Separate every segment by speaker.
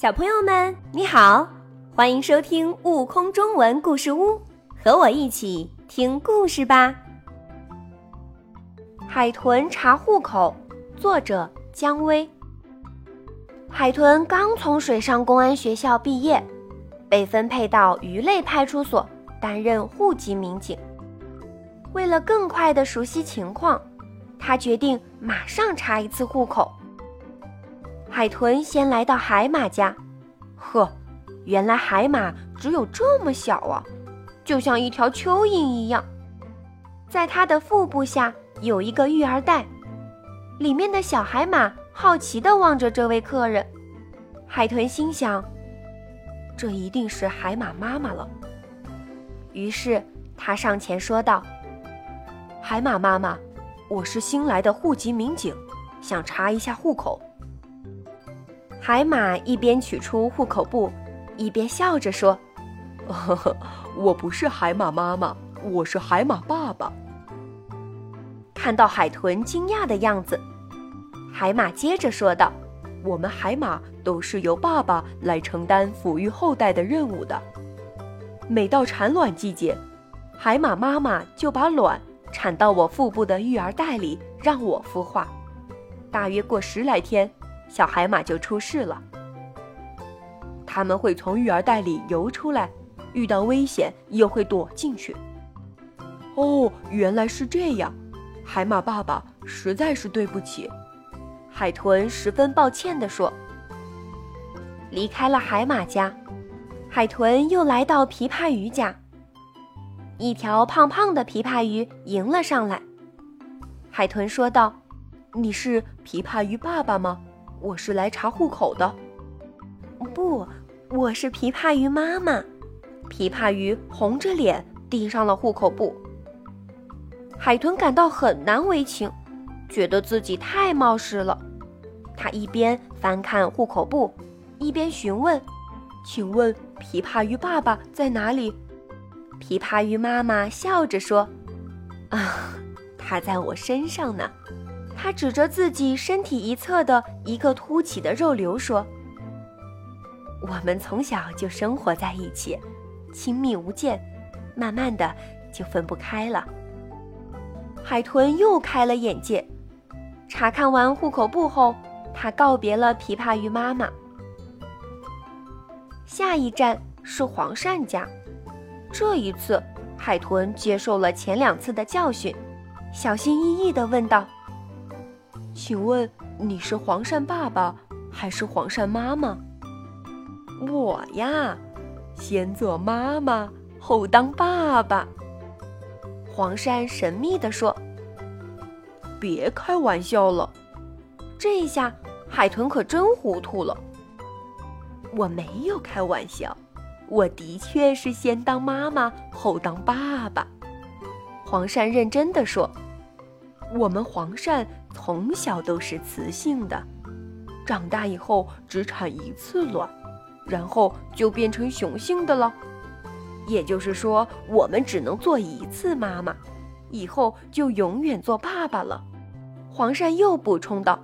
Speaker 1: 小朋友们，你好，欢迎收听《悟空中文故事屋》，和我一起听故事吧。海豚查户口，作者姜薇。海豚刚从水上公安学校毕业，被分配到鱼类派出所担任户籍民警。为了更快地熟悉情况，他决定马上查一次户口。海豚先来到海马家，呵，原来海马只有这么小啊，就像一条蚯蚓一样。在它的腹部下有一个育儿袋，里面的小海马好奇地望着这位客人。海豚心想：这一定是海马妈妈了。于是他上前说道：“海马妈妈，我是新来的户籍民警，想查一下户口。”海马一边取出户口簿，一边笑着说：“呵 呵
Speaker 2: 我不是海马妈妈，我是海马爸爸。”
Speaker 1: 看到海豚惊讶的样子，海马接着说道：“
Speaker 2: 我们海马都是由爸爸来承担抚育后代的任务的。每到产卵季节，海马妈妈就把卵产到我腹部的育儿袋里，让我孵化。大约过十来天。”小海马就出事了，他们会从育儿袋里游出来，遇到危险又会躲进去。哦，原来是这样，海马爸爸实在是对不起。
Speaker 1: 海豚十分抱歉地说。离开了海马家，海豚又来到琵琶鱼家。一条胖胖的琵琶鱼迎了上来。海豚说道：“
Speaker 2: 你是琵琶鱼爸爸吗？”我是来查户口的。
Speaker 1: 不，我是琵琶鱼妈妈。琵琶鱼红着脸递上了户口簿。海豚感到很难为情，觉得自己太冒失了。他一边翻看户口簿，一边询问：“
Speaker 2: 请问琵琶鱼爸爸在哪里？”
Speaker 1: 琵琶鱼妈妈笑着说：“啊，他在我身上呢。”他指着自己身体一侧的一个凸起的肉瘤说：“我们从小就生活在一起，亲密无间，慢慢的就分不开了。”海豚又开了眼界。查看完户口簿后，他告别了琵琶鱼妈妈。下一站是黄鳝家。这一次，海豚接受了前两次的教训，小心翼翼地问道。
Speaker 2: 请问你是黄鳝爸爸还是黄鳝妈妈？
Speaker 1: 我呀，先做妈妈后当爸爸。黄鳝神秘地说：“
Speaker 2: 别开玩笑了。”
Speaker 1: 这下海豚可真糊涂了。
Speaker 2: 我没有开玩笑，我的确是先当妈妈后当爸爸。
Speaker 1: 黄鳝认真地说：“
Speaker 2: 我们黄鳝。”从小都是雌性的，长大以后只产一次卵，然后就变成雄性的了。也就是说，我们只能做一次妈妈，以后就永远做爸爸了。
Speaker 1: 黄鳝又补充道：“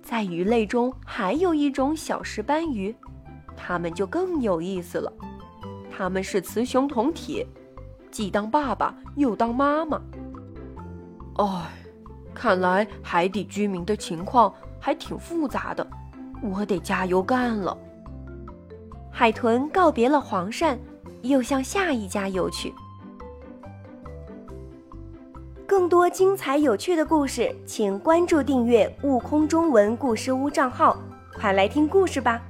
Speaker 2: 在鱼类中还有一种小石斑鱼，它们就更有意思了。它们是雌雄同体，既当爸爸又当妈妈。”哎。看来海底居民的情况还挺复杂的，我得加油干了。
Speaker 1: 海豚告别了黄鳝，又向下一家游去。更多精彩有趣的故事，请关注订阅“悟空中文故事屋”账号，快来听故事吧。